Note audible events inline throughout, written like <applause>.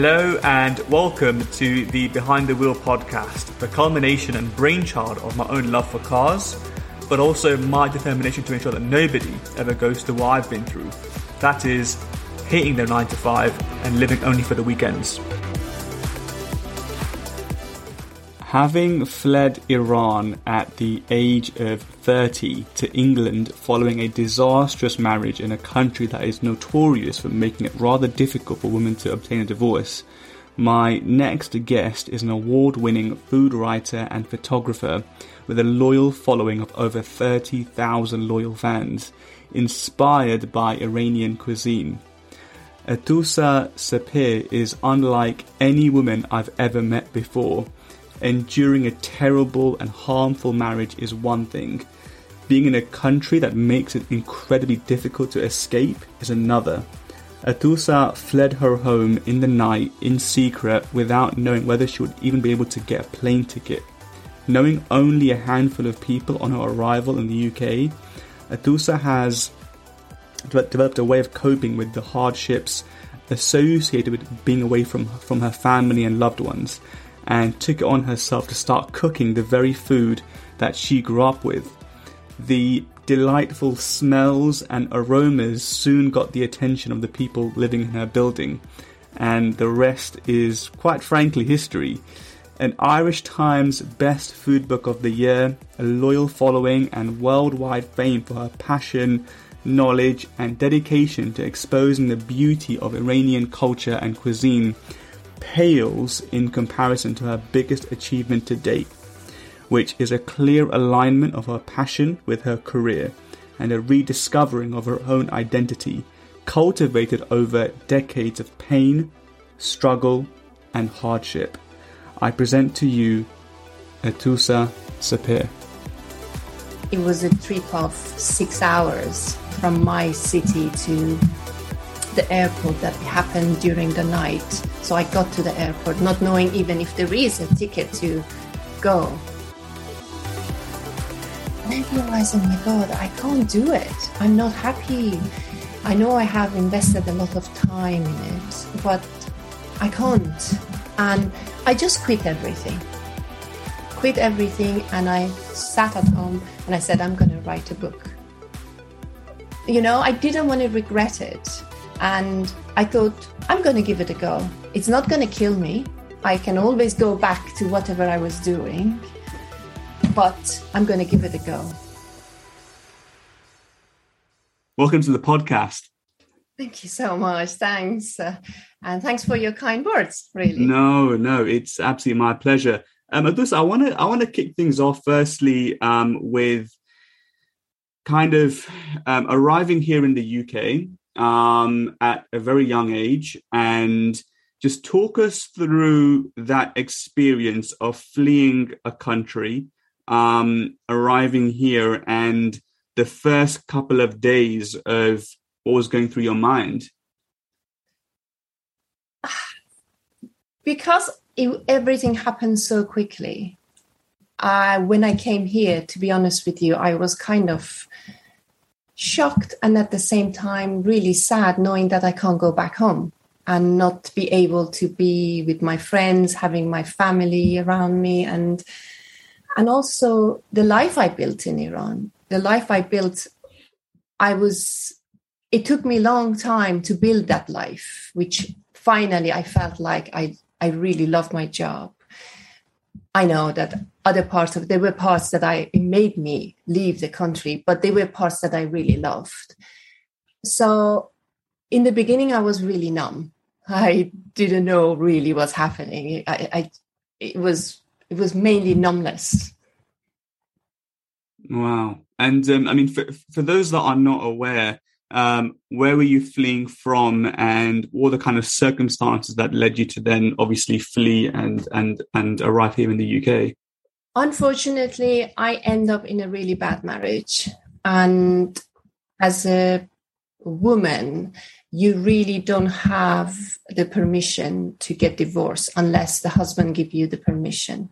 Hello and welcome to the Behind the Wheel podcast, the culmination and brainchild of my own love for cars, but also my determination to ensure that nobody ever goes through what I've been through. That is, hating their 9 to 5 and living only for the weekends. Having fled Iran at the age of 30 to England following a disastrous marriage in a country that is notorious for making it rather difficult for women to obtain a divorce, my next guest is an award winning food writer and photographer with a loyal following of over 30,000 loyal fans, inspired by Iranian cuisine. Atoosa Sepehr is unlike any woman I've ever met before enduring a terrible and harmful marriage is one thing. Being in a country that makes it incredibly difficult to escape is another. Atoosa fled her home in the night in secret without knowing whether she would even be able to get a plane ticket. Knowing only a handful of people on her arrival in the UK, Atoosa has developed a way of coping with the hardships associated with being away from, from her family and loved ones and took it on herself to start cooking the very food that she grew up with. The delightful smells and aromas soon got the attention of the people living in her building, and the rest is, quite frankly, history. An Irish Times Best Food Book of the Year, a loyal following, and worldwide fame for her passion, knowledge, and dedication to exposing the beauty of Iranian culture and cuisine pales in comparison to her biggest achievement to date, which is a clear alignment of her passion with her career and a rediscovering of her own identity, cultivated over decades of pain, struggle, and hardship. I present to you Atoosa Sepehr. It was a trip of six hours from my city to the airport that happened during the night. So I got to the airport not knowing even if there is a ticket to go. And I oh my God, I can't do it. I'm not happy. I know I have invested a lot of time in it, but I can't. And I just quit everything. Quit everything, and I sat at home and I said, I'm going to write a book. You know, I didn't want to regret it. And I thought, I'm going to give it a go. It's not going to kill me. I can always go back to whatever I was doing, but I'm going to give it a go. Welcome to the podcast. Thank you so much. Thanks. Uh, and thanks for your kind words, really. No, no, it's absolutely my pleasure. Um, Adus, I want to I want to kick things off firstly um, with kind of um, arriving here in the UK um, at a very young age and just talk us through that experience of fleeing a country, um, arriving here, and the first couple of days of what was going through your mind. <sighs> Because it, everything happened so quickly. Uh, when I came here, to be honest with you, I was kind of shocked and at the same time really sad knowing that I can't go back home and not be able to be with my friends, having my family around me and and also the life I built in Iran. The life I built I was it took me a long time to build that life, which finally I felt like I I really loved my job. I know that other parts of there were parts that I made me leave the country, but there were parts that I really loved. So in the beginning, I was really numb. I didn't know really what's happening. I, I it was it was mainly numbness. Wow, and um, I mean, for for those that are not aware, um, where were you fleeing from, and what the kind of circumstances that led you to then obviously flee and and and arrive here in the UK? Unfortunately, I end up in a really bad marriage, and as a woman, you really don't have the permission to get divorced unless the husband give you the permission.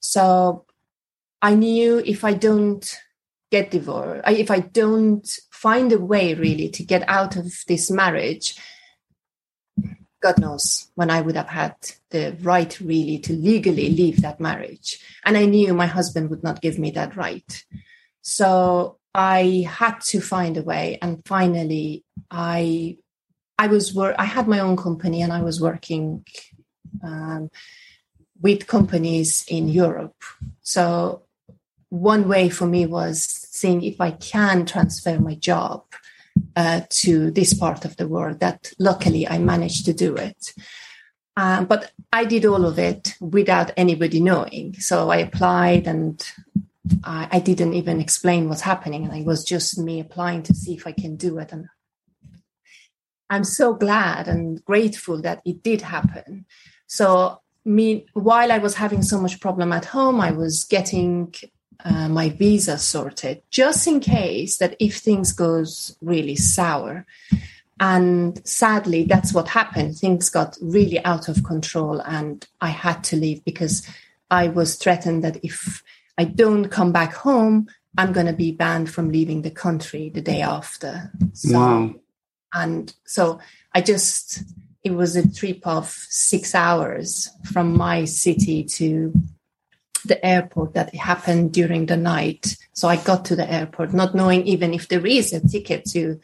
So I knew if I don't get divorced, if I don't find a way really to get out of this marriage, God knows when I would have had the right really to legally leave that marriage. And I knew my husband would not give me that right. So I had to find a way. And finally, I I was. I had my own company, and I was working um, with companies in Europe. So one way for me was seeing if I can transfer my job uh, to this part of the world. That luckily I managed to do it. Um, but I did all of it without anybody knowing. So I applied and I, I, didn't even explain what's happening. And it was just me applying to see if I can do it. And I'm so glad and grateful that it did happen. So me, while I was having so much problem at home, I was getting uh, my visa sorted just in case that if things goes really sour. And sadly that's what happened. Things got really out of control and i had to leave because i was threatened that if i don't come back home i'm going to be banned from leaving the country the day after. So, wow. and so i just it was a trip of six hours from my city to the airport that happened during the night. So I got to the airport not knowing even if there is a ticket to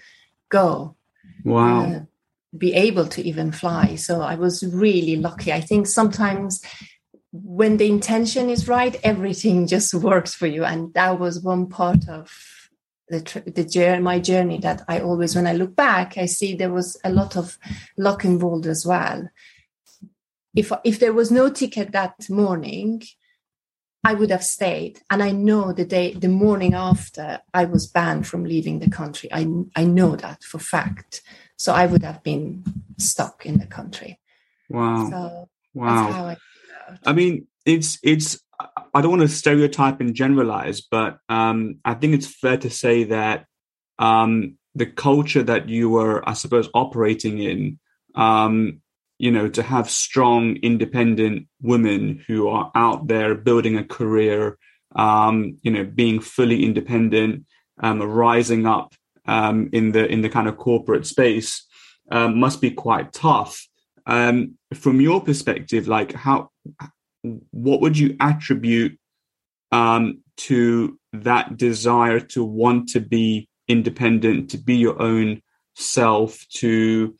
go. Wow. Uh, be able to even fly. So I was really lucky. I think sometimes when the intention is right, everything <laughs> just works for you. And that was one part of the, the journey, my journey that I always, when I look back, I see there was a lot of luck involved as well. If if there was no ticket that morning, I would have stayed. And I know the day, the morning after, I was banned from leaving the country. I, I know that for fact. So I would have been stuck in the country. Wow. So wow. I, I mean, it's, it's, I don't want to stereotype and generalize, but um, I think it's fair to say that um, the culture that you were, I suppose, operating in um, you know, to have strong, independent women who are out there building a career, um, you know, being fully independent, um, rising up um, in the in the kind of corporate space um, must be quite tough. Um, from your perspective, like how, what would you attribute um, to that desire to want to be independent, to be your own self, to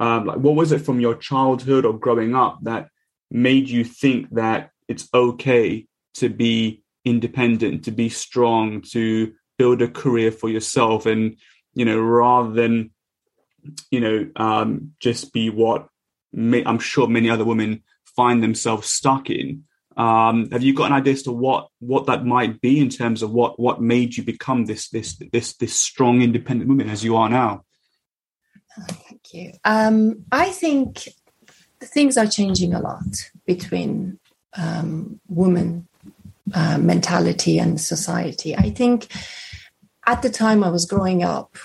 um, like what was it from your childhood or growing up that made you think that it's okay to be independent to be strong to build a career for yourself and you know rather than you know um, just be what may, i'm sure many other women find themselves stuck in. Um, have you got an idea as to what what that might be in terms of what what made you become this this this this strong independent woman as you are now? Thank you. Um, I think things are changing a lot between um, women uh, mentality and society. I think at the time I was growing up,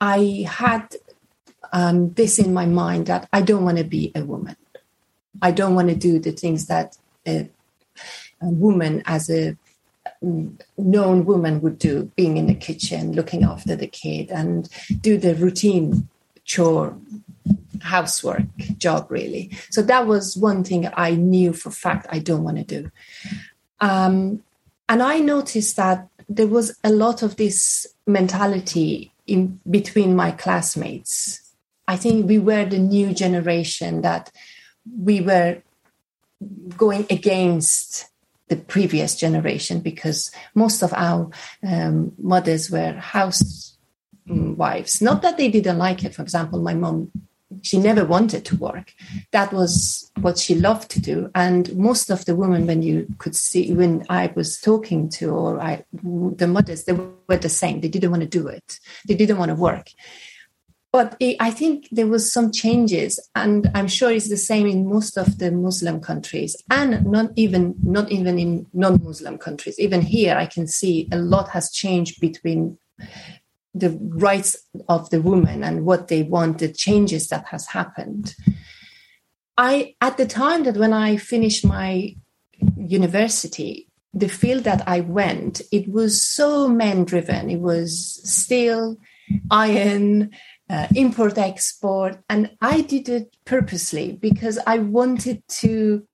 I had um, this in my mind that I don't want to be a woman. I don't want to do the things that a, a woman as a known woman would do being in the kitchen looking after the kid and do the routine chore housework job really. So that was one thing i knew for fact i don't want to do. Um, and i noticed that there was a lot of this mentality in between my classmates. I think we were the new generation that we were going against the previous generation because most of our um, mothers were Mm, housewives. Not that they didn't like it. For example, my mom, she never wanted to work. That was what she loved to do. And most of the women, when you could see, when I was talking to, or I, the mothers, they were the same. They didn't want to do it. They didn't want to work but I think there was some changes, and I'm sure it's the same in most of the Muslim countries, and not even not even in non-Muslim countries. Even here, I can see a lot has changed between the rights of the woman and what they want, the changes that has happened. I at the time that when I finished my university, the field that I went, it was so men driven. It was steel, iron, uh, import export and i did it purposely because i wanted to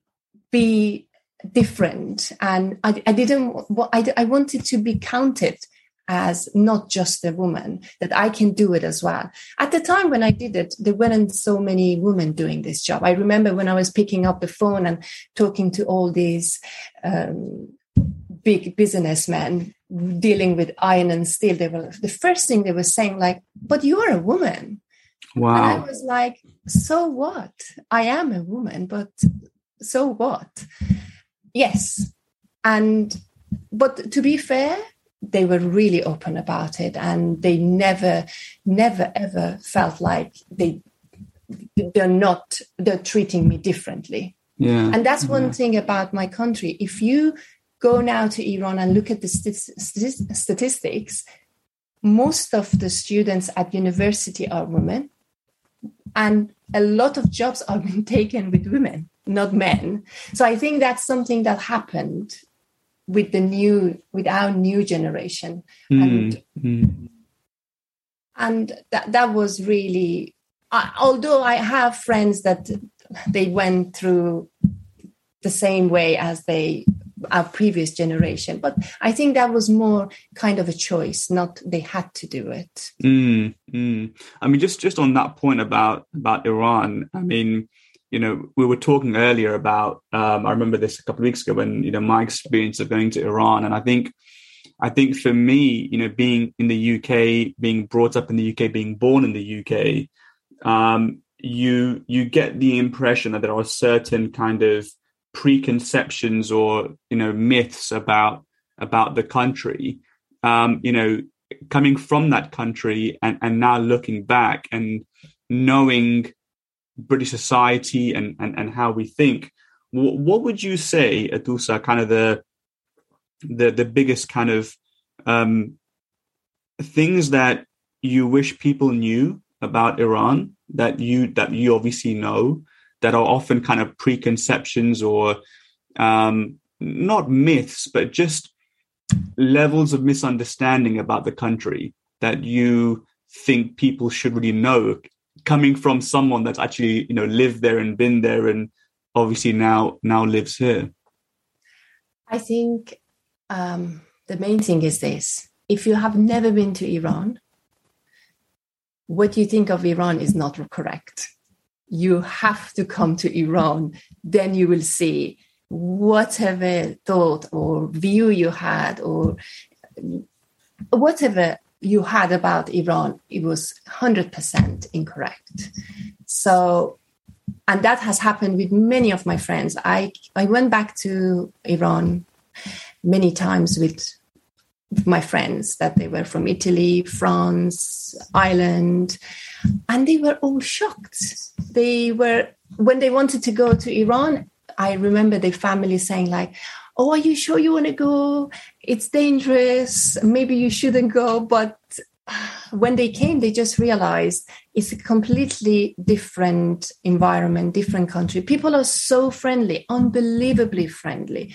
be different and i, I didn't I, I wanted to be counted as not just a woman that i can do it as well. At the time when i did it there weren't so many women doing this job. I remember when i was picking up the phone and talking to all these um, big businessmen dealing with iron and steel they were the first thing they were saying like but you're a woman. Wow and i was like so what? I am a woman but so what? Yes. And but to be fair they were really open about it and they never never ever felt like they they're not they're treating me differently yeah and that's one yeah. thing about my country if you go now to Iran and look at the st- statistics, most of the students at university are women, and a lot of jobs are being <laughs> taken with women, not men. So I think that's something that happened with the new, with our new generation, mm. and mm. and that that was really. I, although I have friends that they went through the same way as they our previous generation. But I think that was more kind of a choice, not they had to do it. Mm, mm. I mean, just just on that point about about Iran, I mean, you know, we were talking earlier about. Um, I remember this a couple of weeks ago when you know my experience of going to Iran, and I think. I think for me, you know, being in the UK, being brought up in the UK, being born in the UK, um, you you get the impression that there are certain kind of preconceptions or you know myths about about the country um you know coming from that country and and now looking back and knowing british society and and, and how we think what, what would you say Atoosa kind of the the the biggest kind of um things that you wish people knew about iran that you that you obviously know that are often kind of preconceptions or um, not myths, but just levels of misunderstanding about the country that you think people should really know coming from someone that's actually you know lived there and been there and obviously now now lives here i think um, the main thing is this if you have never been to iran what you think of iran is not correct you have to come to Iran. Then you will see whatever thought or view you had or whatever you had about Iran, it was 100% incorrect. So, and that has happened with many of my friends. I, I went back to Iran many times with my friends that they were from Italy, France, Ireland, and they were all shocked. They were when they wanted to go to Iran. I remember their family saying like, "Oh, are you sure you want to go? It's dangerous. Maybe you shouldn't go." But when they came, they just realized it's a completely different environment, different country. People are so friendly, unbelievably friendly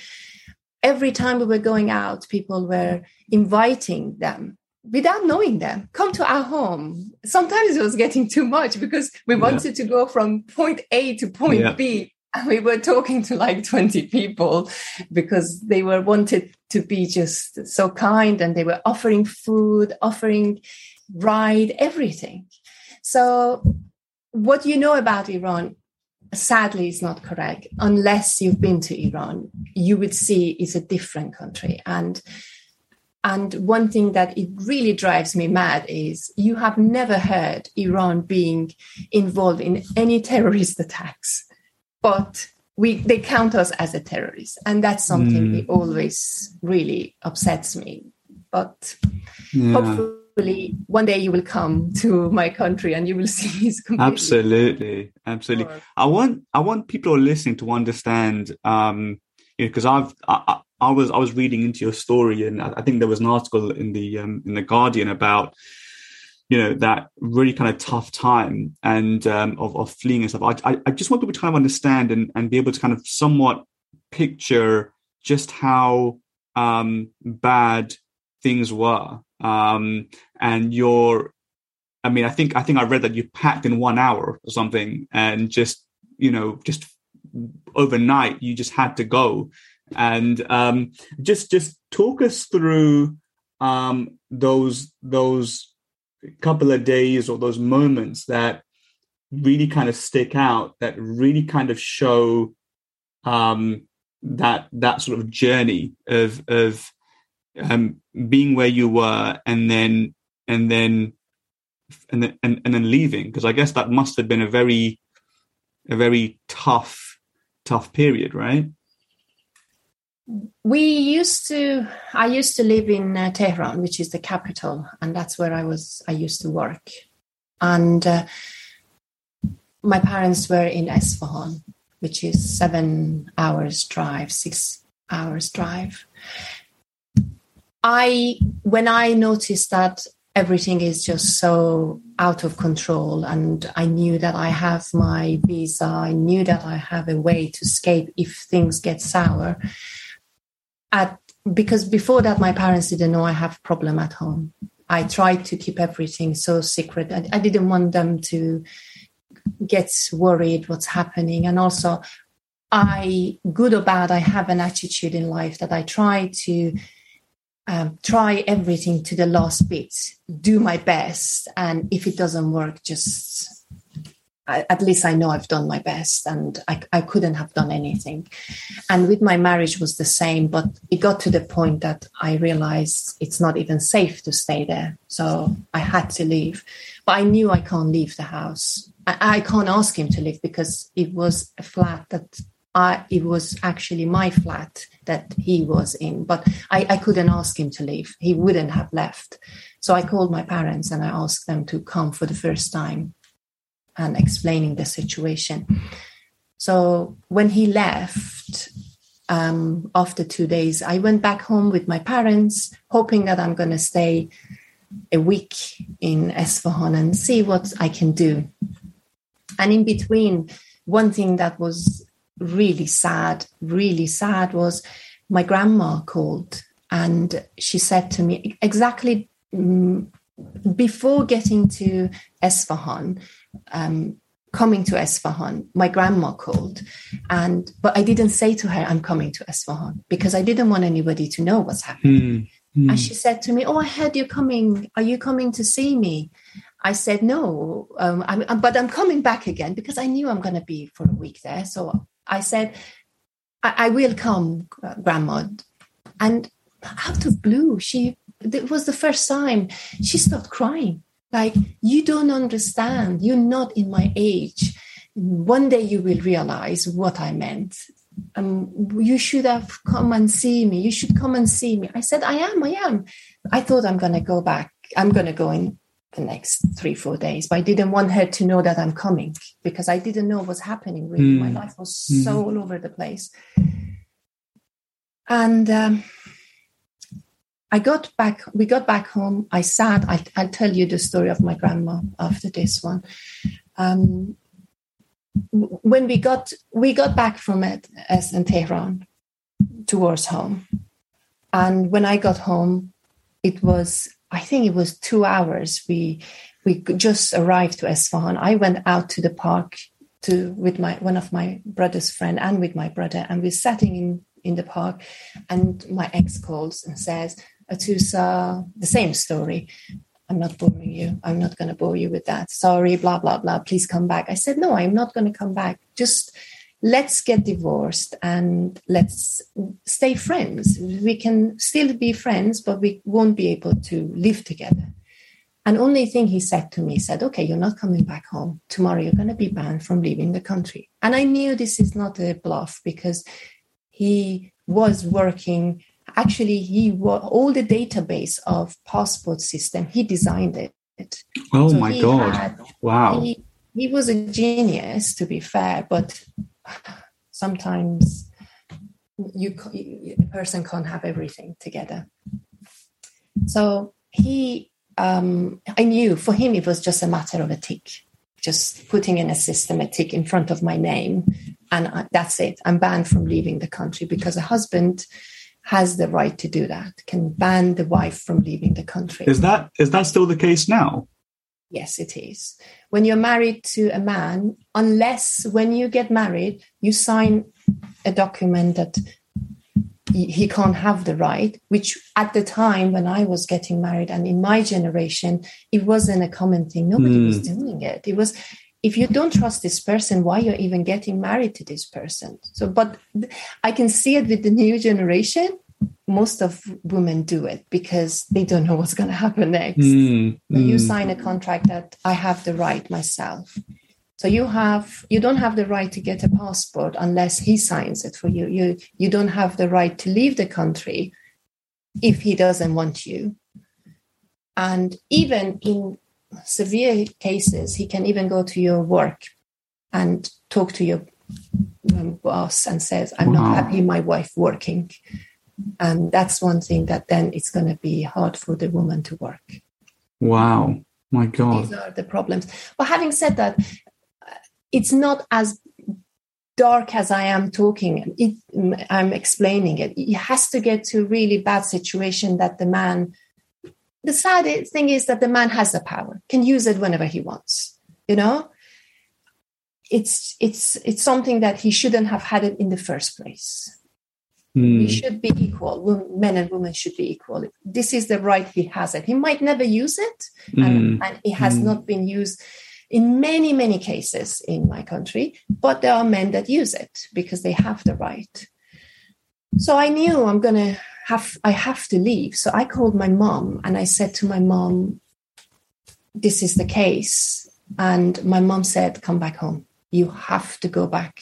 every time we were going out, people were inviting them without knowing them come to our home sometimes it was getting too much because we wanted yeah. to go from point a to point yeah. b <laughs> we were talking to like 20 people because they were wanted to be just so kind and they were offering food offering ride everything. So what you know about iran sadly is not correct. Unless you've been to iran you would see it's a different country. And and one thing that it really drives me mad is you have never heard iran being involved in any terrorist <laughs> attacks but we they count us as a terrorist. And that's something mm. that always really upsets me. But yeah. hopefully one day you will come to my country and you will <laughs> see it's absolutely. Absolutely. I want i want people who are listening to understand um because you know, i've I, I, was i was reading into your story and i think there was an article in the um, in the guardian about you know that really kind of tough time and um, of, of fleeing and stuff I, I, just want people to kind of understand and, and be able to kind of somewhat picture just how um, bad things were um, and your I mean, I think I think I read that you packed in one hour or something, and just you know, just overnight you just had to go. And um, just just talk us through um, those those couple of days or those moments that really kind of stick out, that really kind of show um, that that sort of journey of of um, being where you were and then and then and then and, and then leaving because I guess that must have been a very a very tough tough period, right? We used to. I used to live in uh, Tehran, which is the capital, and that's where I was. I used to work, and uh, my parents were in Esfahan, which is seven hours drive, six hours drive. I when I noticed that everything is just so out of control and i knew that i have my visa i knew that i have a way to escape if things get sour at because before that my parents didn't know i have problem at home. I tried to keep everything so secret. I, I didn't want them to get worried what's happening. And also i good or bad i have an attitude in life that i try to um, try everything to the last bit, do my best, and if it doesn't work, just At least I know I've done my best, and I, I couldn't have done anything. And with my marriage was the same, but it got to the point that I realized it's not even safe to stay there, so I had to leave. But I knew I can't leave the house. I, I can't ask him to leave because it was a flat that I, it was actually my flat that he was in, but I, I couldn't ask him to leave. He wouldn't have left. So I called my parents and I asked them to come for the first time and explaining the situation. So when he left, um, after two days, I went back home with my parents, hoping that I'm going to stay a week in Esfahan and see what I can do. And in between, one thing that was really sad, really sad was my grandma called and she said to me exactly mm, before getting to Esfahan, um, coming to Esfahan, my grandma called, and but I didn't say to her I'm coming to Esfahan because I didn't want anybody to know what's happening. Mm, mm. And she said to me, "Oh, I heard you're coming. Are you coming to see me?" I said no, um, I'm, but I'm coming back again because I knew I'm going to be for a week there. So I said, I, I will come, Grandma. And out of blue, she it was the first time she stopped crying. Like, you don't understand. You're not in my age. One day you will realize what I meant. Um, you should have come and see me. You should come and see me. I said, I am, I am. I thought I'm going to go back. I'm going to go in the next three, four days. But I didn't want her to know that I'm coming because I didn't know what was happening really. Mm. My life was mm. so all over the place. And um, I got back, we got back home. I sat, I, will tell you the story of my grandma after this one. Um, when we got we got back from it as in Tehran towards home. And when I got home, it was I think it was two hours. We we just arrived to Esfahan. I went out to the park to with my one of my brother's friend and with my brother, and we're sitting in in the park, and my ex calls and says, "Atoosa, the same story." I'm not boring you. I'm not going to bore you with that. Sorry, blah blah blah. Please come back. I said, "No, I'm not going to come back. Just." let's get divorced and let's stay friends. We can still be friends, but we won't be able to live together. And only thing he said to me he said, okay, you're not coming back home. Tomorrow you're going to be banned from leaving the country. And I knew this is not a bluff because he was working. Actually, he all the database of passport system, he designed it. Oh so my God. Had, wow. He, he was a genius, to be fair, but sometimes you, a person can't have everything together. So he, um, I knew for him it was just a matter of a tick, just putting in a system a tick in front of my name, and I, that's it. I'm banned from leaving the country because a husband has the right to do that, can ban the wife from leaving the country. Is that is that still the case now? Yes, it is. When you're married to a man, unless when you get married, you sign a document that he can't have the right, which at the time when I was getting married and in my generation, it wasn't a common thing. Nobody mm. was hmm. doing it. It was, if you don't trust this person, why you're even getting married to this person? So, but I can see it with the new generation most of women do it because they don't know what's going to happen next. Mm, mm. You sign a contract that I have the right myself. So you have you don't have the right to get a passport unless he signs it for you. You you don't have the right to leave the country if he doesn't want you. And even in severe cases, he can even go to your work and talk to your um, boss and says, "I'm wow. not happy my wife working." and that's one thing that then it's going to be hard for the woman to work. Wow. My god. These are the problems. But having said that it's not as dark as i am talking. It, i'm explaining it. It has to get to a really bad situation that the man the sad thing is that the man has the power can use it whenever he wants you know it's it's it's something that he shouldn't have had it in the first place Mm. We should be equal. Men and women should be equal. This is the right he has it. He might never use it, mm. and, and, it has mm. not been used in many, many cases in my country. But there are men that use it because they have the right. So I knew I'm gonna have. I have to leave. So I called my mom and I said to my mom, "This is the case." And my mom said, "Come back home. You have to go back."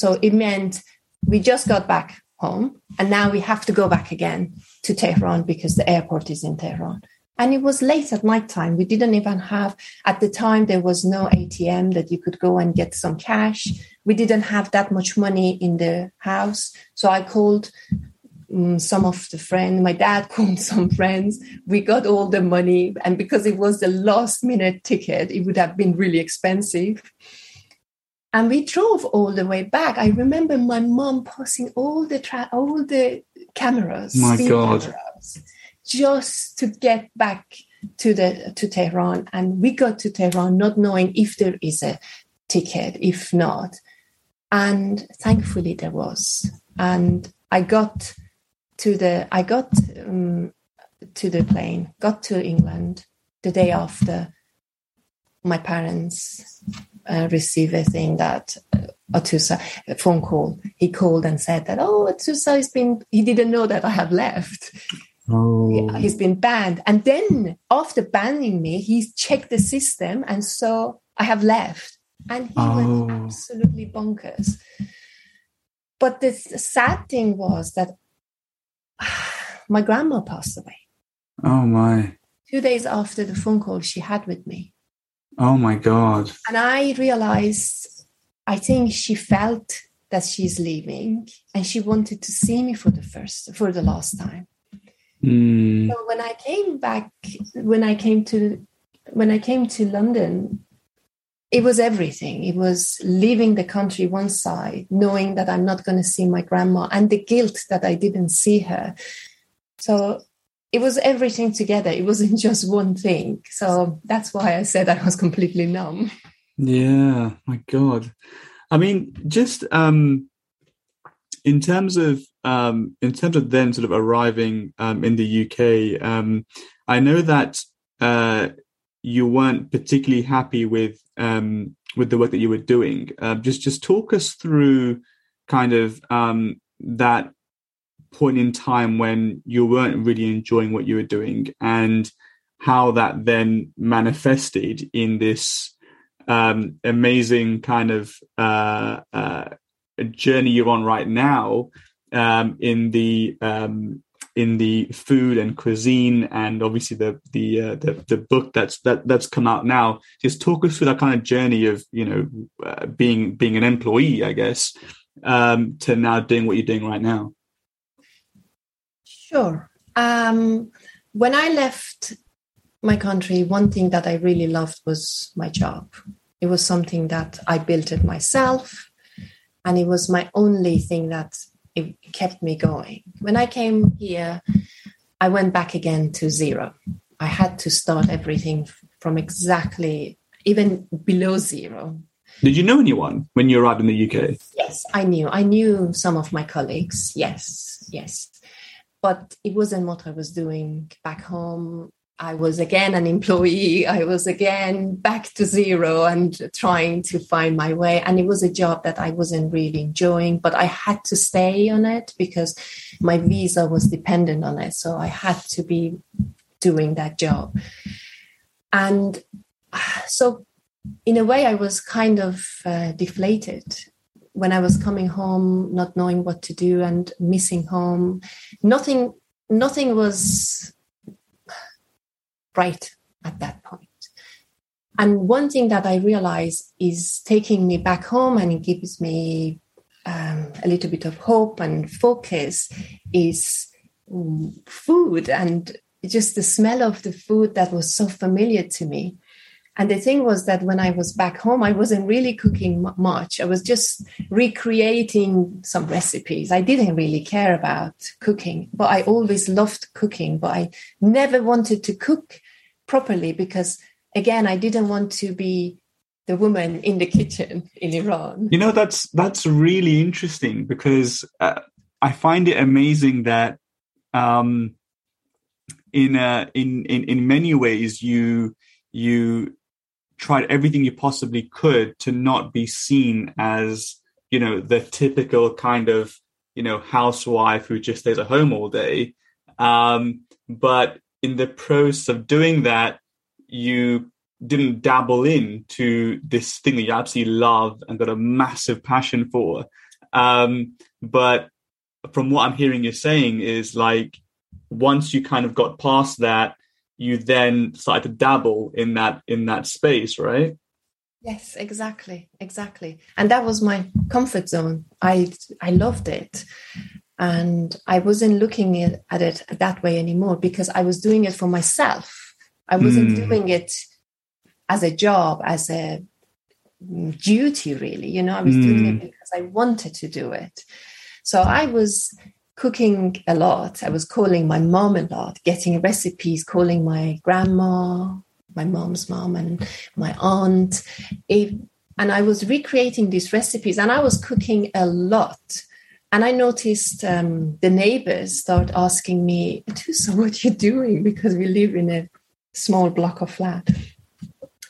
So it meant we just got back home. And now we have to go back again to Tehran because the airport is in Tehran. And it was late at night time. We didn't even have, at the time, there was no ATM that you could go and get some cash. We didn't have that much money in the house. So I called Mm, some of the friends. My dad <laughs> called some friends. We got all the money. And because it was the last minute ticket, it would have been really expensive. And we drove all the way back. I remember my mom passing all the tra- all the cameras, my God, cameras, just to get back to the to Tehran. And we got to Tehran not knowing if there is a ticket, if not. And thankfully there was. And I got to the I got um, to the plane, got to England the day after my parents uh, receive a thing that uh, Atoosa, a phone call, he called and said that, oh, Atoosa has been, he didn't know that I have left. Oh. He's been banned. And then after banning me, he checked the system and saw I have left. And he oh. went absolutely bonkers. But the sad thing was that <sighs> my grandma passed away. Oh my. Two days after the phone call she had with me. Oh my God. And I realized, I think she felt that she's leaving and she wanted to see me for the first, for the last time. Mm. So when I came back, when I came to, when I came to London, it was everything. It was leaving the country one side, knowing that I'm not going to see my grandma, and the guilt that I didn't see her. So it was everything together. It wasn't <laughs> just one thing. So that's why I said I was completely numb. Yeah, my God. I mean, just um, in terms of um, in terms of then sort of arriving um, in the UK, um, I know that uh, you weren't particularly happy with um, with the work that you were doing. Uh, just just talk us through kind of um, that point in time when you weren't really enjoying what you were doing and how that then manifested in this um, amazing kind of uh, uh, journey you're on right now um, in the um, in the food and cuisine and obviously the the, uh, the, the book that's that that's come out now just talk us through that kind of journey of you know uh, being being an employee i guess um, to now doing what you're doing right now Sure. Um, when I left my country, one thing that I really loved was my job. It was something that I built it myself, and it was my only thing that it kept me going. When I came here, I went back again to zero. I had to start everything from exactly even below zero. Did you know anyone when you arrived in the UK? Yes, I knew. I knew some of my colleagues. Yes, yes. But it wasn't what I was doing back home. I was again an employee. I was again back to zero and trying to find my way. And it was a job that I wasn't really enjoying, but I had to stay on it because my visa was dependent on it. So I had to be doing that job. And so, in a way, I was kind of uh, deflated when I was coming home, not knowing what to do and missing home. Nothing, nothing was right at that point. And one thing that I realized is taking me back home and it gives me um, a little bit of hope and focus is food and just the smell of the food that was so familiar to me. And the thing was that when I was back home, I wasn't really cooking much. I was just recreating some recipes. I didn't really care about cooking, but I always loved cooking, but I never wanted to cook properly because again i didn't want to be the woman in the kitchen in iran. You know that's that's really interesting because uh, i find it amazing that um in uh in in in many ways you you tried everything you possibly could to not be seen as you know the typical kind of you know housewife who just stays at home all day. Um but in the process of doing that, you didn't dabble into this thing that you absolutely love and got a massive passion for. Um, but from what I'm hearing you're saying is like once you kind of got past that, you then started to dabble in that in that space, right? Yes, exactly, exactly. And that was my comfort zone. I I loved it and i wasn't looking at it that way anymore because i was doing it for myself i wasn't mm. doing it as a job as a duty really you know i was mm. doing it hmm. because i wanted to do it so i was cooking a lot i was calling my mom a lot getting recipes calling my grandma my mom's mom and my aunt and i was recreating these recipes and i was cooking a lot and I noticed um, the neighbors start asking me, so <laughs> what are you doing? Because we live in a small block of flat.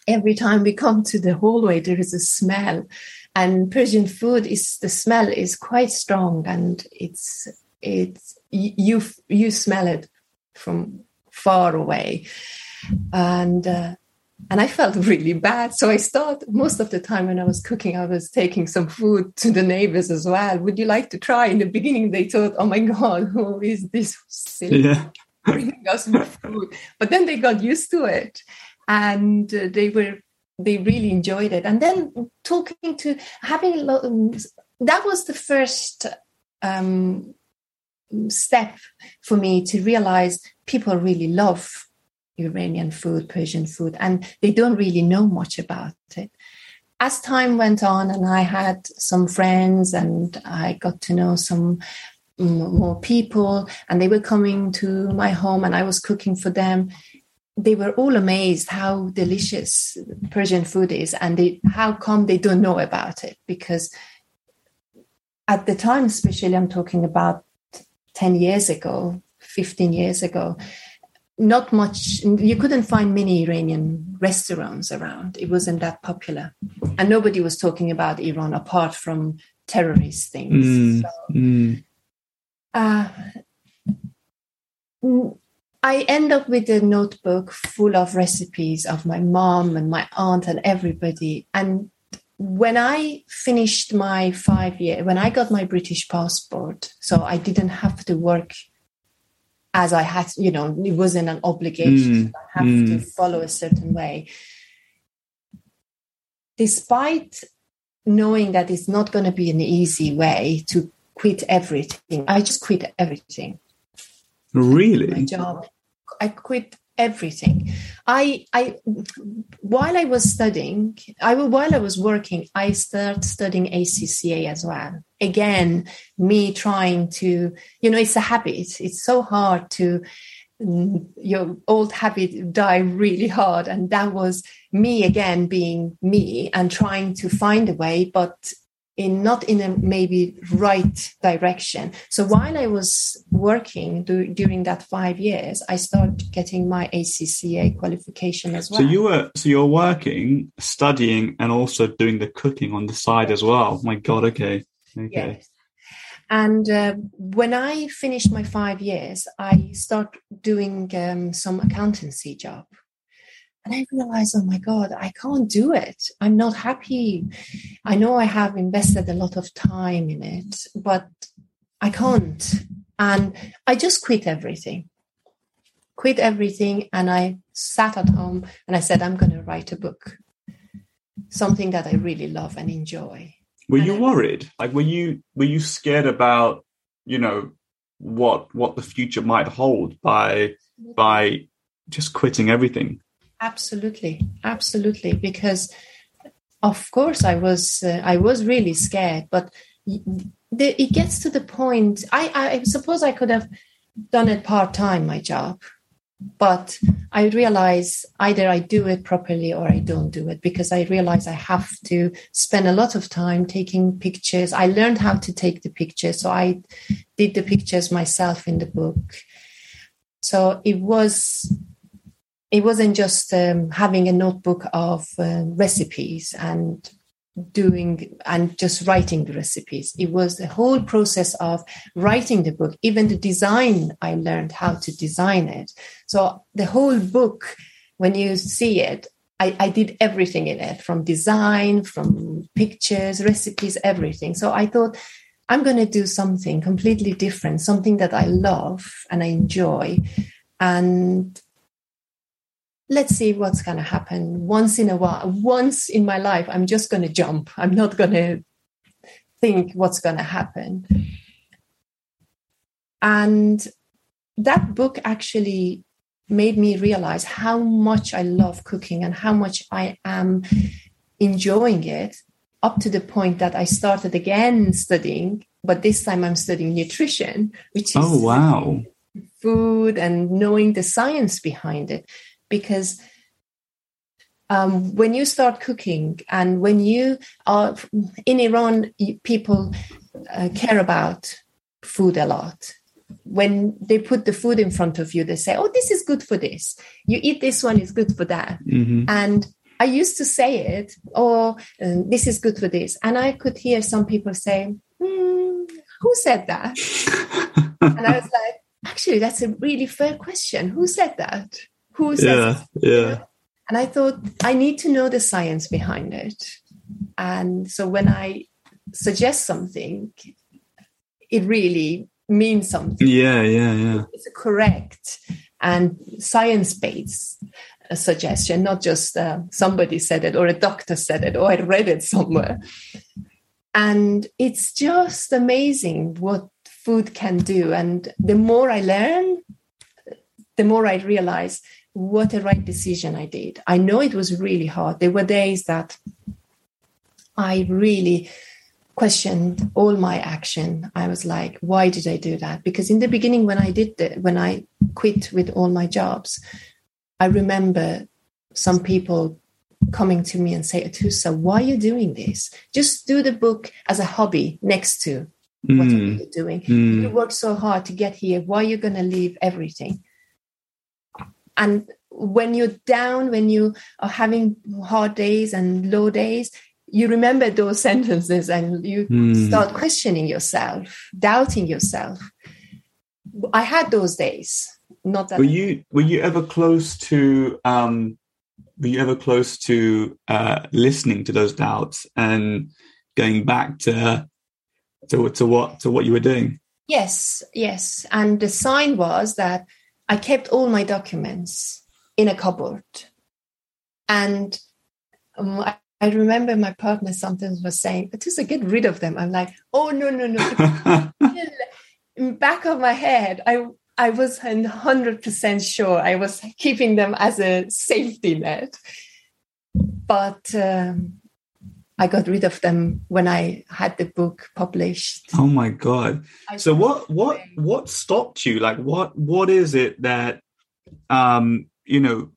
Every time we come to the hallway, there is a smell. And Persian food is the smell is quite strong and it's it's you you smell it from far away. And uh, and I felt really bad. So I started most of the time when I was cooking, I was taking some food to the neighbors as well. Would you like to try? In the beginning, they thought, "Oh my god, <laughs> who is this silly yeah. <laughs> bringing us food?" But then they got used to it, and uh, they were they really enjoyed it. And then talking to having that was the first um, step for me to realize people really love Iranian food, Persian food, and they don't really know much about it. As time went on, and I had some friends, and I got to know some mm, more people, and they were coming to my home, and I was cooking for them. They were all amazed how delicious Persian food is, and they, how come they don't know about it? Because at the time, especially, I'm talking about 10 years ago, 15 years ago, not much you couldn't find many iranian restaurants around. It wasn't that popular. And nobody was talking about iran apart from terrorist things. Mm, so, mm. Uh, i end up with a notebook full of recipes of my mom and my aunt and everybody. And when i finished my five year when i got my british passport so i didn't have to work as I had, you know, it wasn't an obligation. Mm, I have mm. to follow a certain way. Despite knowing that it's not going to be an easy way to quit everything, I just quit everything. Really? My job. I quit everything. I, I, while I was studying, I while I was working, I started studying ACCA as well. Again, me trying to, you know, it's a habit. It's so hard to mm, your old habit die really hard and that was me again being me and trying to find a way but in not in a maybe right direction. So while i was working do, during that five years i started getting my ACCA qualification as well so you were so you're working studying and also doing the cooking on the side as well. My god okay. Okay. Yes. And uh, when I finished my five years, I start doing um, some accountancy job. And I realized, oh my God, I can't do it. I'm not happy. I know I have invested a lot of time in it, but I can't. And I just quit everything. Quit everything. And I sat at home and I said, I'm going to write a book, something that I really love and enjoy. Were you worried? Like, were you were you scared about you know what what the future might hold by by just quitting everything? Absolutely, absolutely. Because of course I was uh, I was really scared, but the, it gets to the point. I I suppose I could have done it part time my job but I realize either I do it properly or I don't do it because I realize I have to spend a lot of time taking pictures. I learned how to take the pictures, so I did the pictures myself in the book. So it was it wasn't just um, having a notebook of uh, recipes and doing and just writing the recipes. It was the whole process of writing the book, even the design. I learned how to design it. So the whole book, when you see it, I, I did everything in it from design, from pictures, recipes, everything. So I thought, I'm going to do something completely different, something that I love and I enjoy. And let's see what's going to happen. Once in a while once in my life i'm just going to jump. I'm not going to think what's going to happen. And that book actually made me realize how much i love cooking and how much i am enjoying it up to the point that i started again studying but this time i'm studying nutrition which is oh wow. food and knowing the science behind it because um, when you start cooking and when you are in Iran, people uh, care about food a lot. When they put the food in front of you, they say, "Oh, this is good for this. You eat this one; is good for that." Mm-hmm. And I used to say it, "Oh, uh, this is good for this," and I could hear some people say, hmm, "Who said that?" <laughs> and I was like, "Actually, that's a really fair question. Who said that?" Who says yeah, yeah. and i thought i need to know the science behind it. And so when i suggest something it really means something. Yeah yeah yeah. It's a correct and science-based uh, suggestion not just uh, somebody said it or a doctor said it or i read it somewhere. And it's just amazing what food can do. And the more i learn the more i realize what a right decision I did. I know it was really hard. There were days that I really questioned all my action. I was like, why did I do that? Because in the beginning, when I did the, when I quit with all my jobs, I remember some people coming to me and say, Atoosa, why are you doing this? Just do the book as a hobby next to mm. what you're doing. Mm. You worked so hard to get here. Why are you going to leave everything? And when you're down when you are having hard days and low days you remember those <laughs> sentences and you mm. start questioning yourself doubting yourself. I had those days not that were you were you ever close to um were you ever close to uh listening to those doubts and going back to to, to what to what you were doing? Yes yes. And the sign was that I kept all my documents in a cupboard. And um, I, I, remember my partner sometimes was saying, Atoosa, get rid of them. I'm like, oh, no, no, no. in back of my head, I, I was 100% sure I was keeping them as a safety net. But um, I got rid of them when I had the book published. Oh my god! I so what what what stopped you? Like what what is it that um, you know,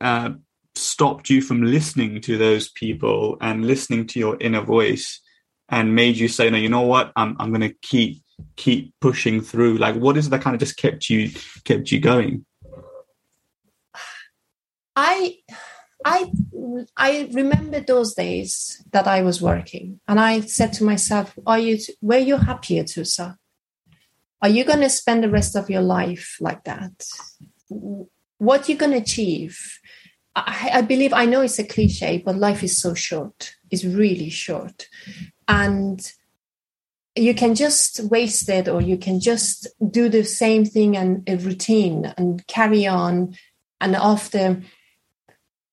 uh, stopped you from listening to those people and listening to your inner voice and made you say, no, you know what, I'm I'm going to keep keep pushing through? Like, what is that kind of just kept you kept you going? I I I remember those days that I was working, and I said to myself, "Are you were you happier, Tusa? Are you going to spend the rest of your life like that? What you going to achieve?" I, I believe I know it's a cliche, but life is so short. It's really short, and you can just waste it, or you can just do the same thing and a routine and carry on, and after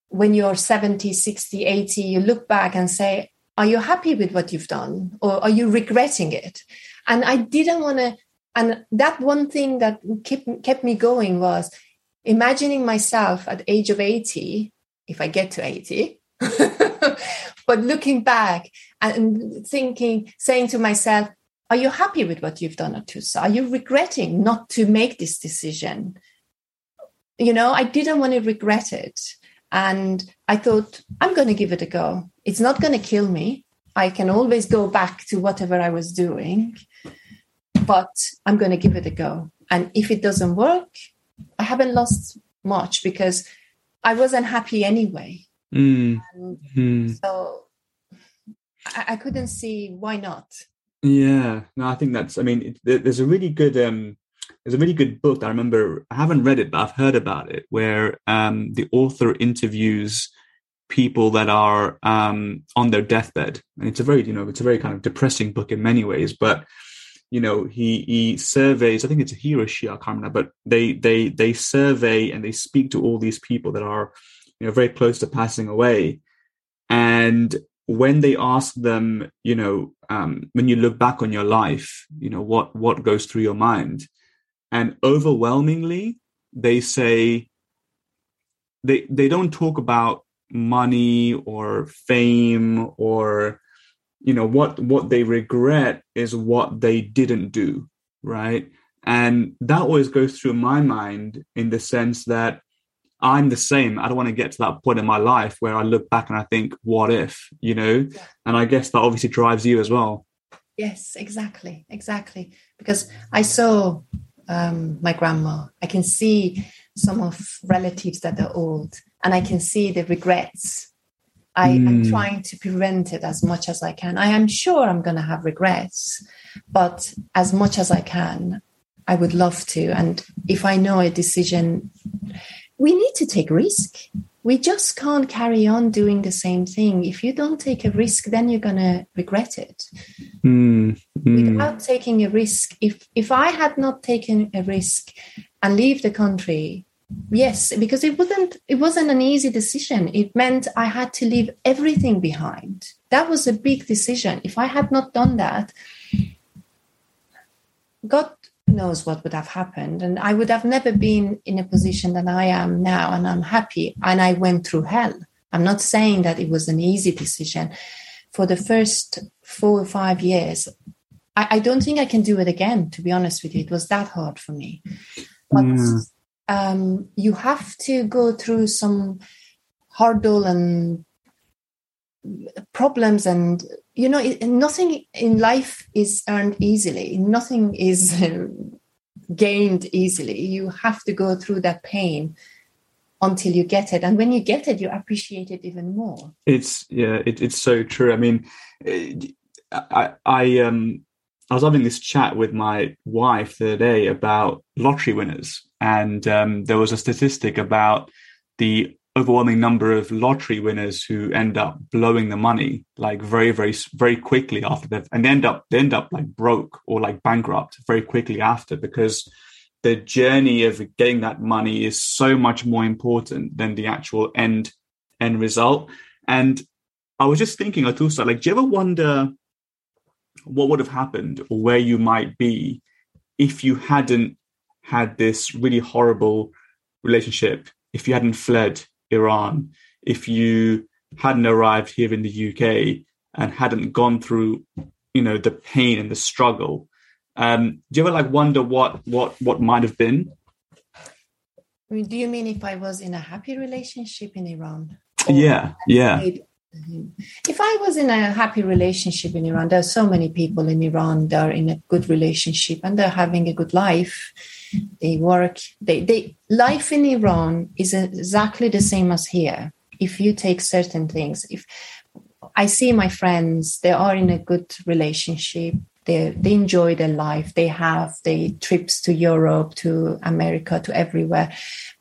when you're 70, 60, 80, you look back and say, Are you happy with what you've done? Or are you regretting it? And I didn't want to. And that one thing that kept, kept me going was imagining myself at age of 80, if I get to 80, <laughs> but looking back and thinking, saying to myself, are you happy with what you've done Atoosa? Are you regretting not to make this decision? You know, I didn't want to regret it. And I thought, I'm going to give it a go. It's not going to kill me. I can always go back to whatever I was doing, but I'm going to give it a go. And if it doesn't work, I haven't lost much because I wasn't happy anyway. Mm. Mm. So I, I, couldn't see why not. Yeah, no, I think that's. I mean, it, there's a really good um, there's a really good book that I remember. I haven't read it, but I've heard about it, where um, the author interviews people that are um, on their deathbed, and it's a very, you know, it's a very kind of depressing book in many ways. But you know, he he surveys. I think it's a he or she. I can't remember, but they they they survey and they speak to all these people that are, you know, very close to passing away, and when they ask them, you know, um, when you look back on your life, you know, what what goes through your mind, and overwhelmingly they say they they don't talk about money or fame or you know what what they regret is what they didn't do right? And that always goes through my mind in the sense that i'm the same. I don't want to get to that point in my life where i look back and i think what if you know? Yeah. and i guess that obviously drives you as well. Yes exactly exactly. Because i saw um, my grandma. I can see some of relatives that are old, and I can see the regrets. I mm. am trying to prevent it as much as I can. I am sure I'm going to have regrets, but as much as I can, I would love to. And if I know a decision, we need to take risk we just can't carry on doing the same thing. If you don't take a risk, then you're going to regret it. Mm, mm. Without taking a risk, if if I had not taken a risk and leave the country, yes, because it wasn't it wasn't an easy decision. It meant I had to leave everything behind. That was a big decision. If I had not done that, God knows what would have happened. And I would have never been in a position that I am now, and I'm happy. And I went through hell. I'm not saying that it was an easy decision. For the first four or five years, I, I don't think I can do it again, to be honest with you. It was that hard for me. But mm. um, you have to go through some hurdle and problems and you know nothing in life is earned easily. Nothing is gained easily. You have to go through that pain until you get it. And when you get it you appreciate it even more. It's yeah it, it's so true. I mean i i um i was having this chat with my wife the other day about lottery winners. And um, there was a statistic about the overwhelming number of lottery winners who end up blowing the money like very very very quickly after they've and they end up they end up like broke or like bankrupt very quickly after because the journey of getting that money is so much more important than the actual end end result. And i was just thinking Atoosa like do you ever wonder what would have happened or where you might be if you hadn't had this really horrible relationship if you hadn't fled Iran if you hadn't arrived here in the UK and hadn't gone through, you know, the pain and the struggle. Um, do you ever like wonder what what what might have been? I mean, do you mean if I was in a happy relationship in Iran? yeah, yeah. If I was in a happy relationship in Iran, there are so many people in Iran that are in a good relationship and they're having a good life. They work. They, they life in Iran is exactly the same as here. If you take certain things, if I see my friends, they are in a good relationship. They, they enjoy their life. They have the trips to Europe, to America, to everywhere.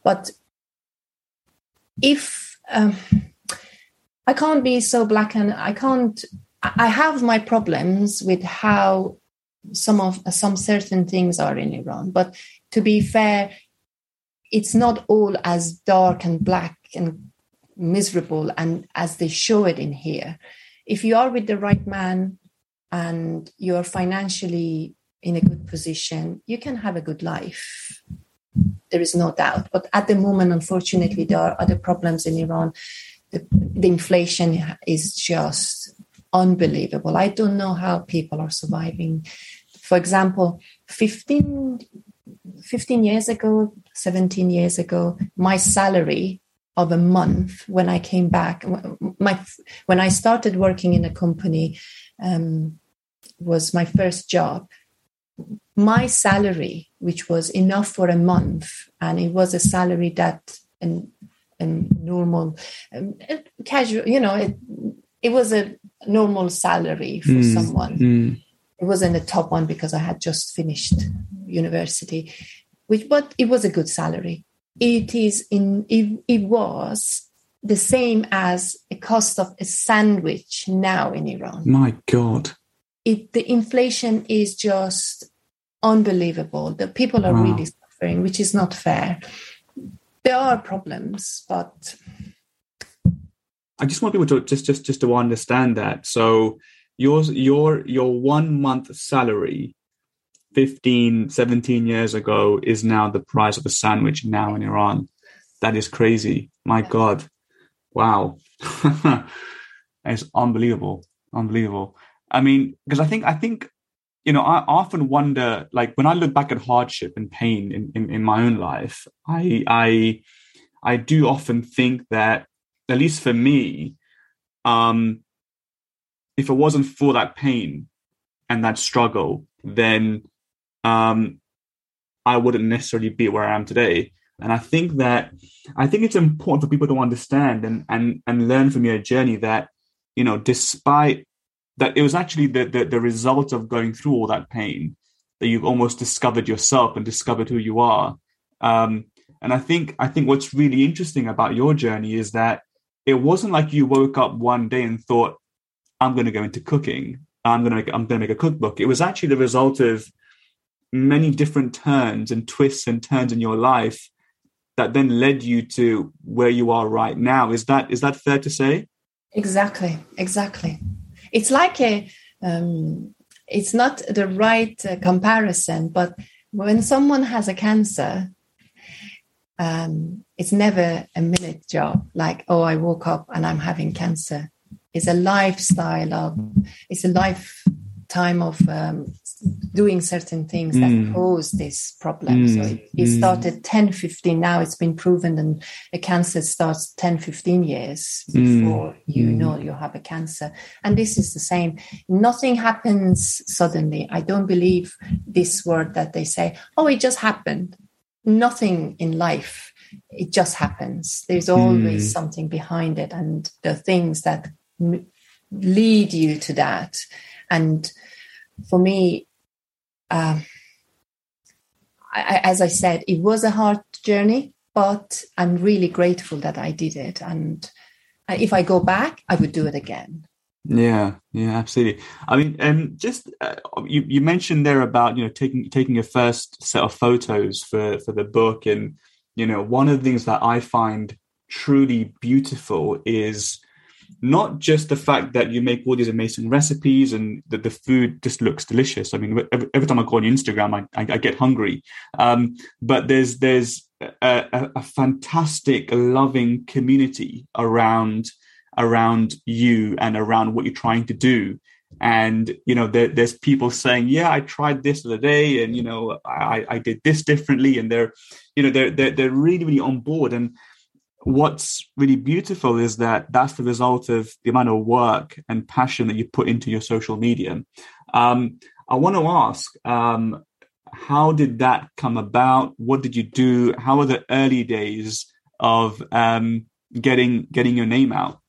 But if um, I can't be so black and I can't, I have my problems with how some of some certain things are in Iran. But to be fair, it's not all as dark and black and miserable and as they show it in here. If you are with the right man and you're financially in a good position you can have a good life. There is no doubt. But at the moment unfortunately there are other problems in iran the, inflation is just unbelievable i don't know how people are surviving for example 15 15 years ago 17 years ago my salary of a month when I came back. My when I started working in a company um, was my first job. My salary, which was enough for a month, and it was a salary that and and normal, um, casual, you know, it, it was a normal salary for mm, someone. Mm. It wasn't a top one because I had just finished university, which but it was a good salary it is in it, it was the same as a cost of a sandwich now in Iran. My God. It the inflation is just unbelievable. The people are wow. really suffering, which is not fair. There are problems, but I just want people to just just just to understand that. So your your your one month salary 15, 17 years ago is now the price of a sandwich now in Iran. That is crazy. My God. Wow. <laughs> it's unbelievable. Unbelievable. I mean, because I think, I think, you know, I often wonder, like when I look back at hardship and pain in, in, in my own life, I, I, I do often think that, at least for me, um, if it wasn't for that pain and that struggle, then um, I wouldn't necessarily be where I am today. And I think that I think it's important for people to understand and and and learn from your journey that you know, despite that, it was actually the the, the result of going through all that pain that you've almost discovered yourself and discovered who you are. Um, and I think I think what's really interesting about your journey is that it wasn't like you woke up one day and thought, "I'm going to go into cooking. I'm going to make I'm going to make a cookbook." It was actually the result of many different turns and twists and turns in your life that then led you to where you are right now is that is that fair to say exactly exactly it's like a um, it's not the right uh, comparison but when someone has a cancer um, it's never a minute job. Like oh i woke up and i'm having cancer. It's a lifestyle of it's a lifetime of um, doing certain things mm. that cause this problem. Mm. So it, it mm. started 10, 15. Now it's been proven and a cancer starts 10, 15 years mm. before you mm. know you have a cancer. And this is the same. Nothing happens suddenly. I don't believe this word that they say, oh, it just happened. Nothing in life. It just happens. There's always mm. something behind it and the things that m- lead you to that. And for me, um, I, as I said, it was a hard journey, but I'm really grateful that I did it. And if I go back, I would do it again. Yeah, yeah, absolutely. I mean, um, just uh, you, you mentioned there about you know taking taking your first set of photos for for the book, and you know one of the things that I find truly beautiful is not just the fact that you make all these amazing recipes and that the food just looks delicious. I mean, every, every time I go on Instagram, I, I, I get hungry. Um, but there's there's a, a, a, fantastic, loving community around around you and around what you're trying to do. and you know there, there's people saying yeah i tried this the other day and you know i i did this differently and they're you know they're they're, they're really really on board and what's really beautiful is that that's the result of the amount of work and passion that you put into your social media. Um, i want to ask um, how did that come about? What did you do? How were the early days of um, getting getting your name out?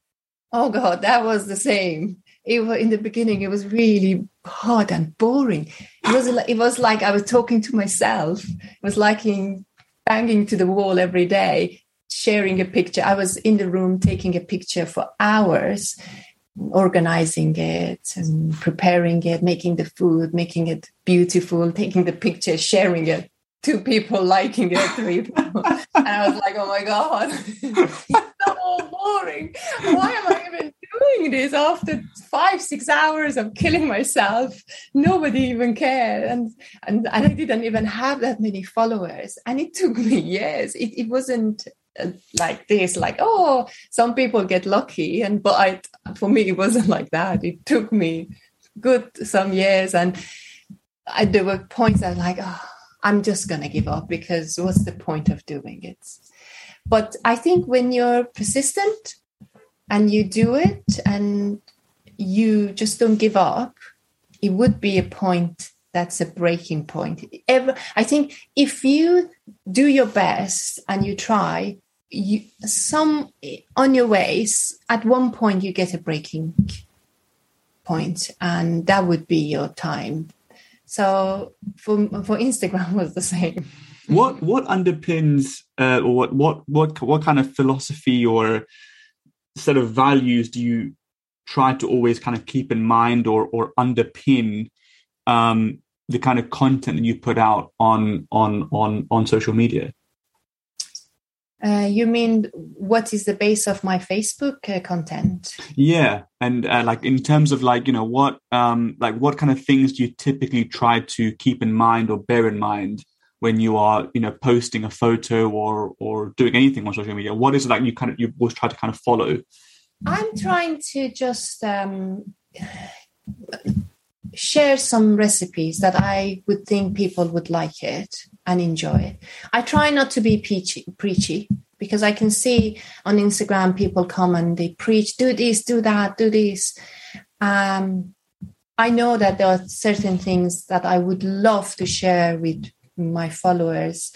Oh god that was the same. It was in the beginning it was really hard and boring. It was it was like i was talking to myself. It was like in banging to the wall every day sharing a picture. I was in the room taking a picture for hours organizing it and preparing it making the food making it beautiful taking the picture sharing it. Two people liking it three people. <laughs> And i was like oh my god it's so boring. Why am i even doing this after five six hours of killing myself? Nobody even cared. And and, and i didn't even have that many followers. And it took me years. It, it wasn't like this like oh some people get lucky and but I, for me it wasn't like that it took me good some years and I, there were points that like oh, i'm just gonna give up because what's the point of doing it but i think when you're persistent and you do it and you just don't give up, it would be a point that's a breaking point. Ever, I think if you do your best and you try, you some on your ways, at one point you get a breaking point, and that would be your time. So for for Instagram <laughs> was the same. What what underpins uh, what what what what kind of philosophy or set of values do you try to always kind of keep in mind or or underpin um, the kind of content that you put out on on on on social media? Uh, you mean what is the base of my Facebook uh, content? Yeah, and uh, like in terms of like you know what um like what kind of things do you typically try to keep in mind or bear in mind when you are you know posting a photo or or doing anything on social media? What is it that you kind of you always try to kind of follow? I'm trying to just um, share some recipes that i would think people would like it and enjoy it. I try not to be peachy, preachy because i can see on instagram people come and they preach do this do that do this. Um, I know that there are certain things that I would love to share with my followers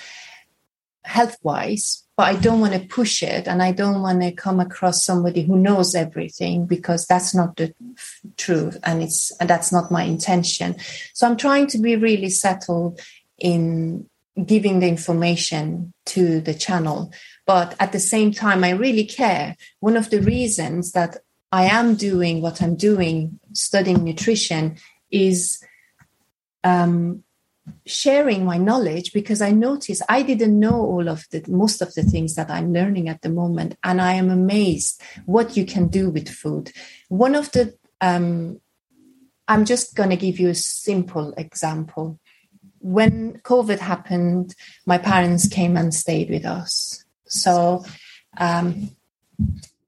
health wise but i don't want to push it and i don't want to come across somebody who knows everything because that's not the truth and it's and that's not my intention. So i'm trying to be really settled in giving the information to the channel but at the same time i really care one of the reasons that i am doing what i'm doing studying nutrition is um, sharing my knowledge because I noticed I didn't know all of the most of the things that I'm learning at the moment, and I am amazed what you can do with food. One of the um, I'm just going to give you a simple example. When COVID happened, my parents came and stayed with us. So, um,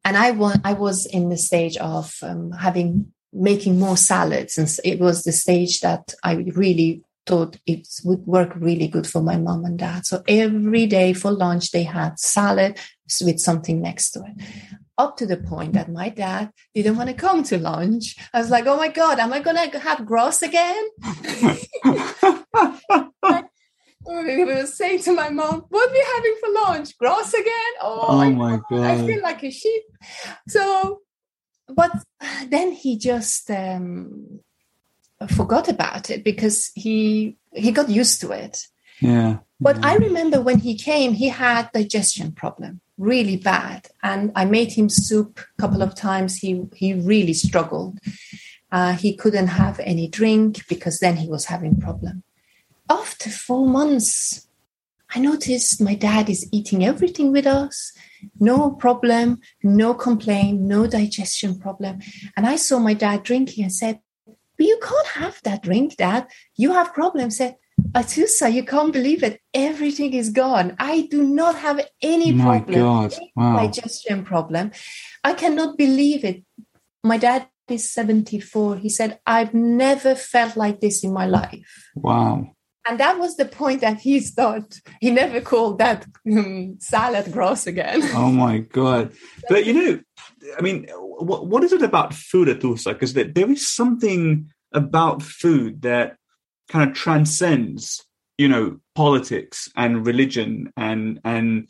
and I, wa- I was in the stage of um, having making more salads, and it was the stage that I really thought it would work really good for my mom and dad. So every day for lunch, they had salad with something next to it. Up to the point that my dad didn't want to come to lunch. I was like, oh my God, am I going to have gross again? <laughs> I was saying to my mom, what are we having for lunch? Gross again? Oh, oh my God. I feel like a sheep. So, but then he just, um, forgot about it because he he got used to it. Yeah. But I remember when he came, he had digestion problem, really bad, and I made him soup a couple of times. He he really struggled. Uh, he couldn't have any drink because then he was having problem. After four months, I noticed my dad is eating everything with us, no problem, no complaint, no digestion problem. And I saw my dad drinking and said, but you can't have that drink, Dad. You have problems. Said, Atoosa, you can't believe it. Everything is gone. I do not have any My problem. God. Wow. Digestion problem. I cannot believe it. My dad is 74. He said, I've never felt like this in my life. Wow. And that was the point that he thought he never called that um, salad gross again. Oh my God. <laughs> But you know, I mean, what, what is it about food Atoosa? Because there, there is something about food that kind of transcends, you know, politics and religion and, and,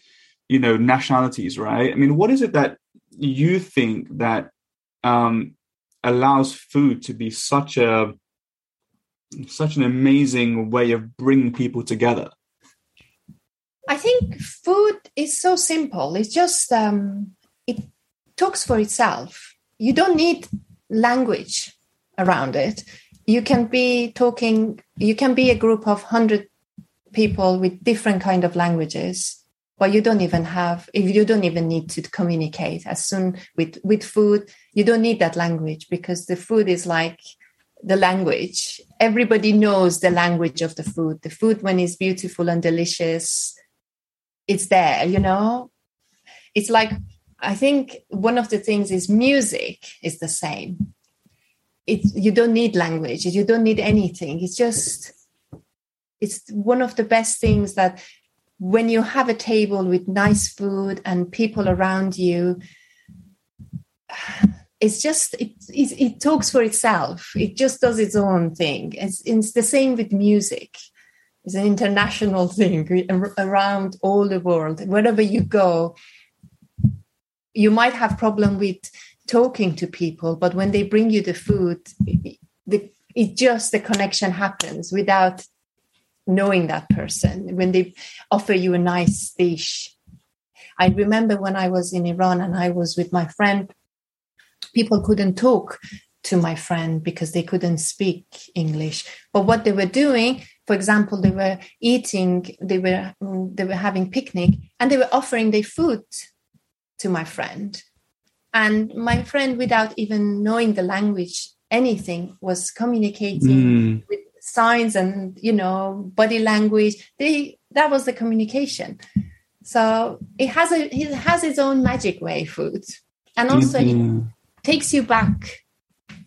you know, nationalities, right? I mean, what is it that you think that um, allows food to be such a such an amazing way of bringing people together? I think food is so simple. It's just um, it talks for itself. You don't need language around it. You can be talking. You can be a group of hundred people with different kind of languages but you don't even have if you don't even need to communicate as soon with with food you don't need that language because the food is like the language. Everybody knows the language of the food. The food when it's beautiful and delicious it's there you know? It's like i think one of the things is music is the same it you don't need language. You don't need anything. It's just it's one of the best things that when you have a table with nice food and people around you it's just it, it, it talks for itself. It just does its own thing. It's, it's the same with music. It's an international <laughs> thing around all the world. Wherever you go you might have problem with talking to people but when they bring you the food it, the, it just the connection happens without knowing that person. When they offer you a nice dish. I remember when i was in iran and i was with my friend people couldn't talk to my friend because they couldn't speak english. But what they were doing for example they were eating they were they were having picnic and they were offering their food to my friend and my friend without even knowing the language anything was communicating mm. with signs and you know body language. They that was the communication. So it has a it has its own magic way food and also mm-hmm. it takes you back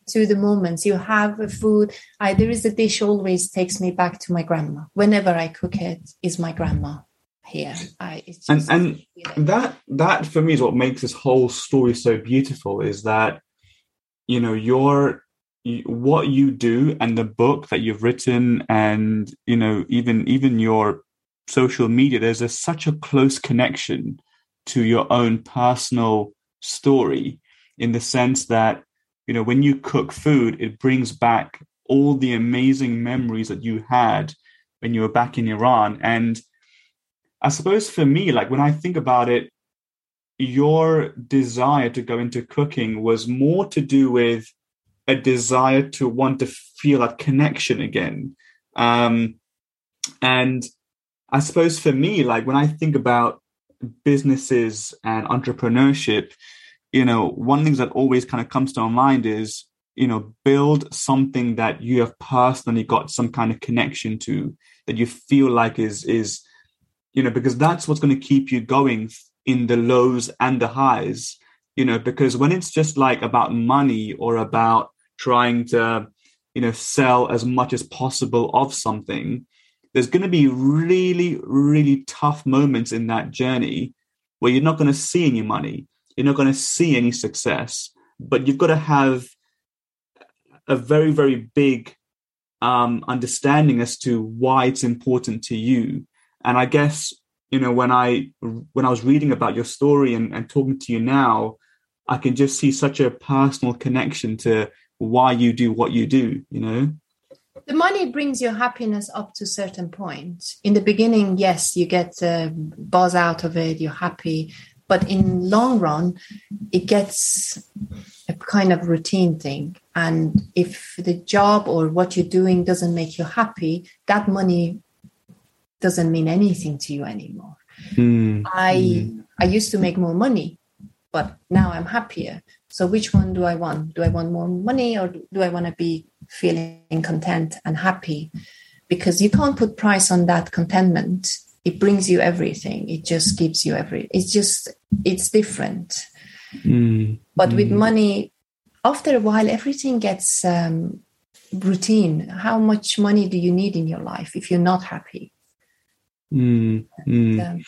to the moments. You have a food. I, there is a dish always takes me back to my grandma. Whenever i cook it is my grandma here I, and and that that for me is what makes this whole story so beautiful is that you know your what you do and the book that you've written and you know even even your social media there's a, such a close connection to your own personal story in the sense that you know when you cook food it brings back all the amazing memories that you had when you were back in Iran. And I suppose for me like when I think about it your desire to go into cooking was more to do with a desire to want to feel that connection again. Um, and I suppose for me, like when I think about businesses and entrepreneurship, you know, one thing that always kind of comes to my mind is, you know, build something that you have personally got some kind of connection to that you feel like is is, you know, because that's what's going to keep you going in the lows and the highs. You know, because when it's just like about money or about trying to you know sell as much as possible of something there's going to be really really tough moments in that journey where you're not going to see any money you're not going to see any success but you've got to have a very very big um, understanding as to why it's important to you and i guess you know when i when i was reading about your story and, and talking to you now i can just see such a personal connection to why you do what you do you know? The money brings your happiness up to certain point. In the beginning yes you get a buzz out of it you're happy. But in long run it gets a kind of routine thing. And if the job or what you're doing doesn't make you happy that money doesn't mean anything to you anymore mm. i mm. i used to make more money but now i'm happier so which one do I want? Do I want more money or do I want to be feeling content and happy? Because you can't put price on that contentment. It brings you everything. It just gives you every. It's just it's different. Mm. But with money, after a while, everything gets um, routine. How much money do you need in your life if you're not happy? Mm, mm. Um,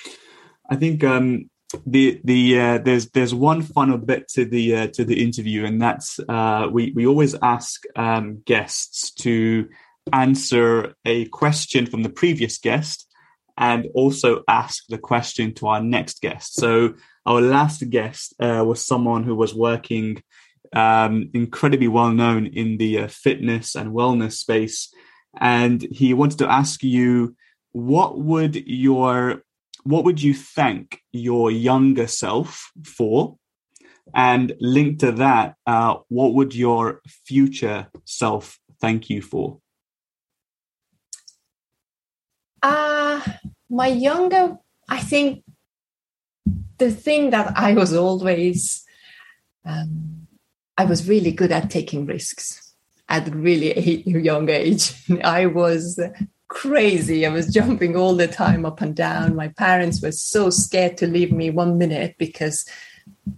I think um, the the uh, there's there's one final bit to the uh, to the interview, and that's uh, we we always ask um, guests to answer a question from the previous guest, and also ask the question to our next guest. So our last guest uh, was someone who was working um, incredibly well known in the uh, fitness and wellness space, and he wanted to ask you what would your what would you thank your younger self for? And linked to that, uh, what would your future self thank you for? Uh, my younger, I think the thing that I was always, um, I was really good at taking risks at really <laughs> a young age. I was crazy. I was jumping all the time up and down. My parents were so scared to leave me one minute because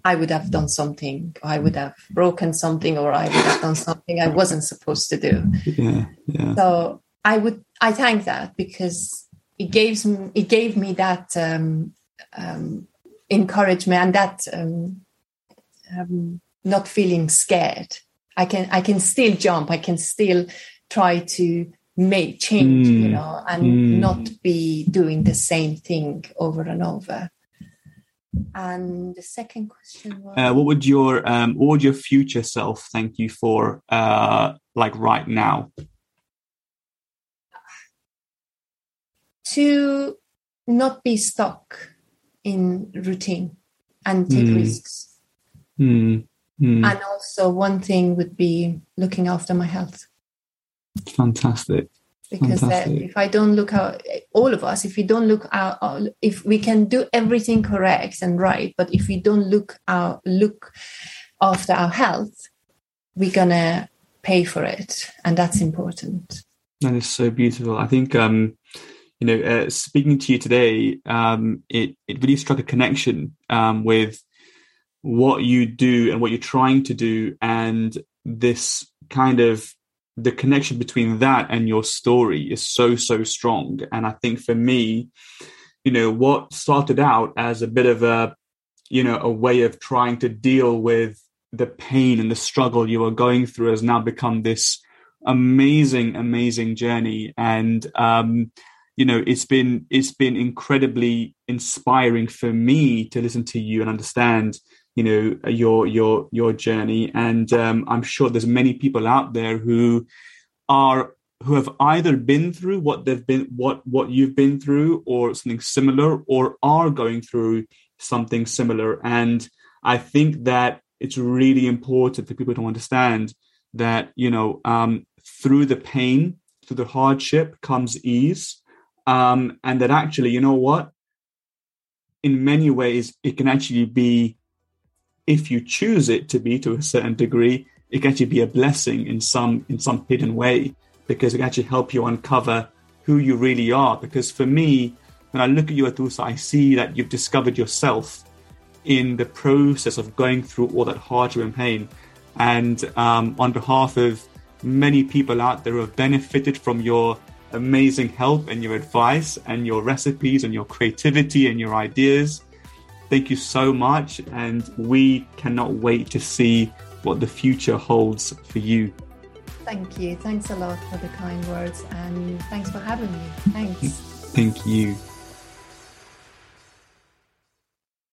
I would have done something. I would have broken something, or I would have done something I wasn't supposed to do. Yeah, yeah. So I would. I thank that because it gave me it gave me that um, um, encouragement and that um, um not feeling scared. I can I can still jump. I can still try to make change, mm. you know, and mm. not be doing the same thing over and over. And the second question was, uh, what would your um, what would your future self thank you for, uh, like right now? To not be stuck in routine and take mm. risks. Mm. And also, one thing would be looking after my health. Fantastic. Because Fantastic. if I don't look out, all of us, if we don't look out, uh, if we can do everything correct and right, but if we don't look out, look after our health, we're gonna pay for it, and that's important. That is so beautiful. I think, um, you know, uh, speaking to you today, um, it it really struck a connection um, with what you do and what you're trying to do, and this kind of the connection between that and your story is so so strong. And i think for me you know what started out as a bit of a you know a way of trying to deal with the pain and the struggle you are going through has now become this amazing amazing journey. And um you know it's been it's been incredibly inspiring for me to listen to you and understand you know your your your journey. And um, i'm sure there's many people out there who are who have either been through what they've been what what you've been through or something similar or are going through something similar. And i think that it's really important for people to understand that you know um, through the pain through the hardship comes ease. Um, and that actually you know what? In many ways it can actually be if you choose it to be to a certain degree, it can actually be a blessing in some in some hidden way because it can actually help you uncover who you really are. Because for me, when I look at you, Atoosa, I see that you've discovered yourself in the process of going through all that hardship and pain. And um, on behalf of many people out there who have benefited from your amazing help and your advice and your recipes and your creativity and your ideas, Thank you so much, and we cannot wait to see what the future holds for you. Thank you. Thanks a lot for the kind words, and thanks for having me. Thanks. <laughs> Thank you.